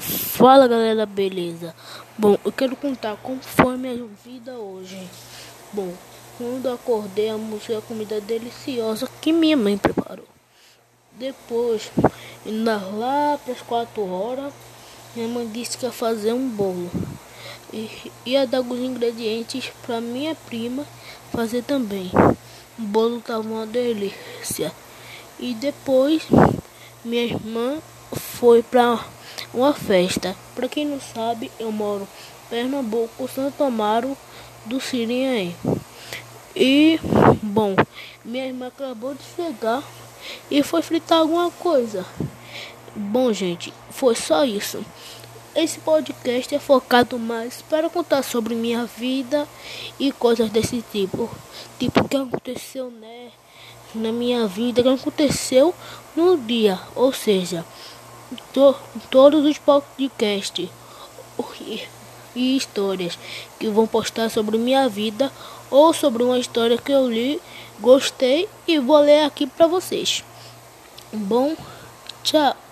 Fala galera, beleza? Bom, eu quero contar como foi minha vida hoje. Bom, quando acordei, almocei a comida deliciosa que minha mãe preparou. Depois, indo lá para as 4 horas, minha mãe disse que ia fazer um bolo. E ia dar os ingredientes para minha prima fazer também. O bolo estava uma delícia. E depois, minha irmã foi para uma festa. Para quem não sabe, eu moro em Pernambuco, Santo Amaro do Sirinhaém. E, bom, minha irmã acabou de chegar e foi fritar alguma coisa. Bom, gente, foi só isso. Esse podcast é focado mais para contar sobre minha vida e coisas desse tipo. Tipo, o que aconteceu, né? Na minha vida, o que aconteceu no dia. Ou seja, to, todos os podcasts e histórias que vão postar sobre minha vida ou sobre uma história que eu li, gostei e vou ler aqui para vocês. Bom, tchau.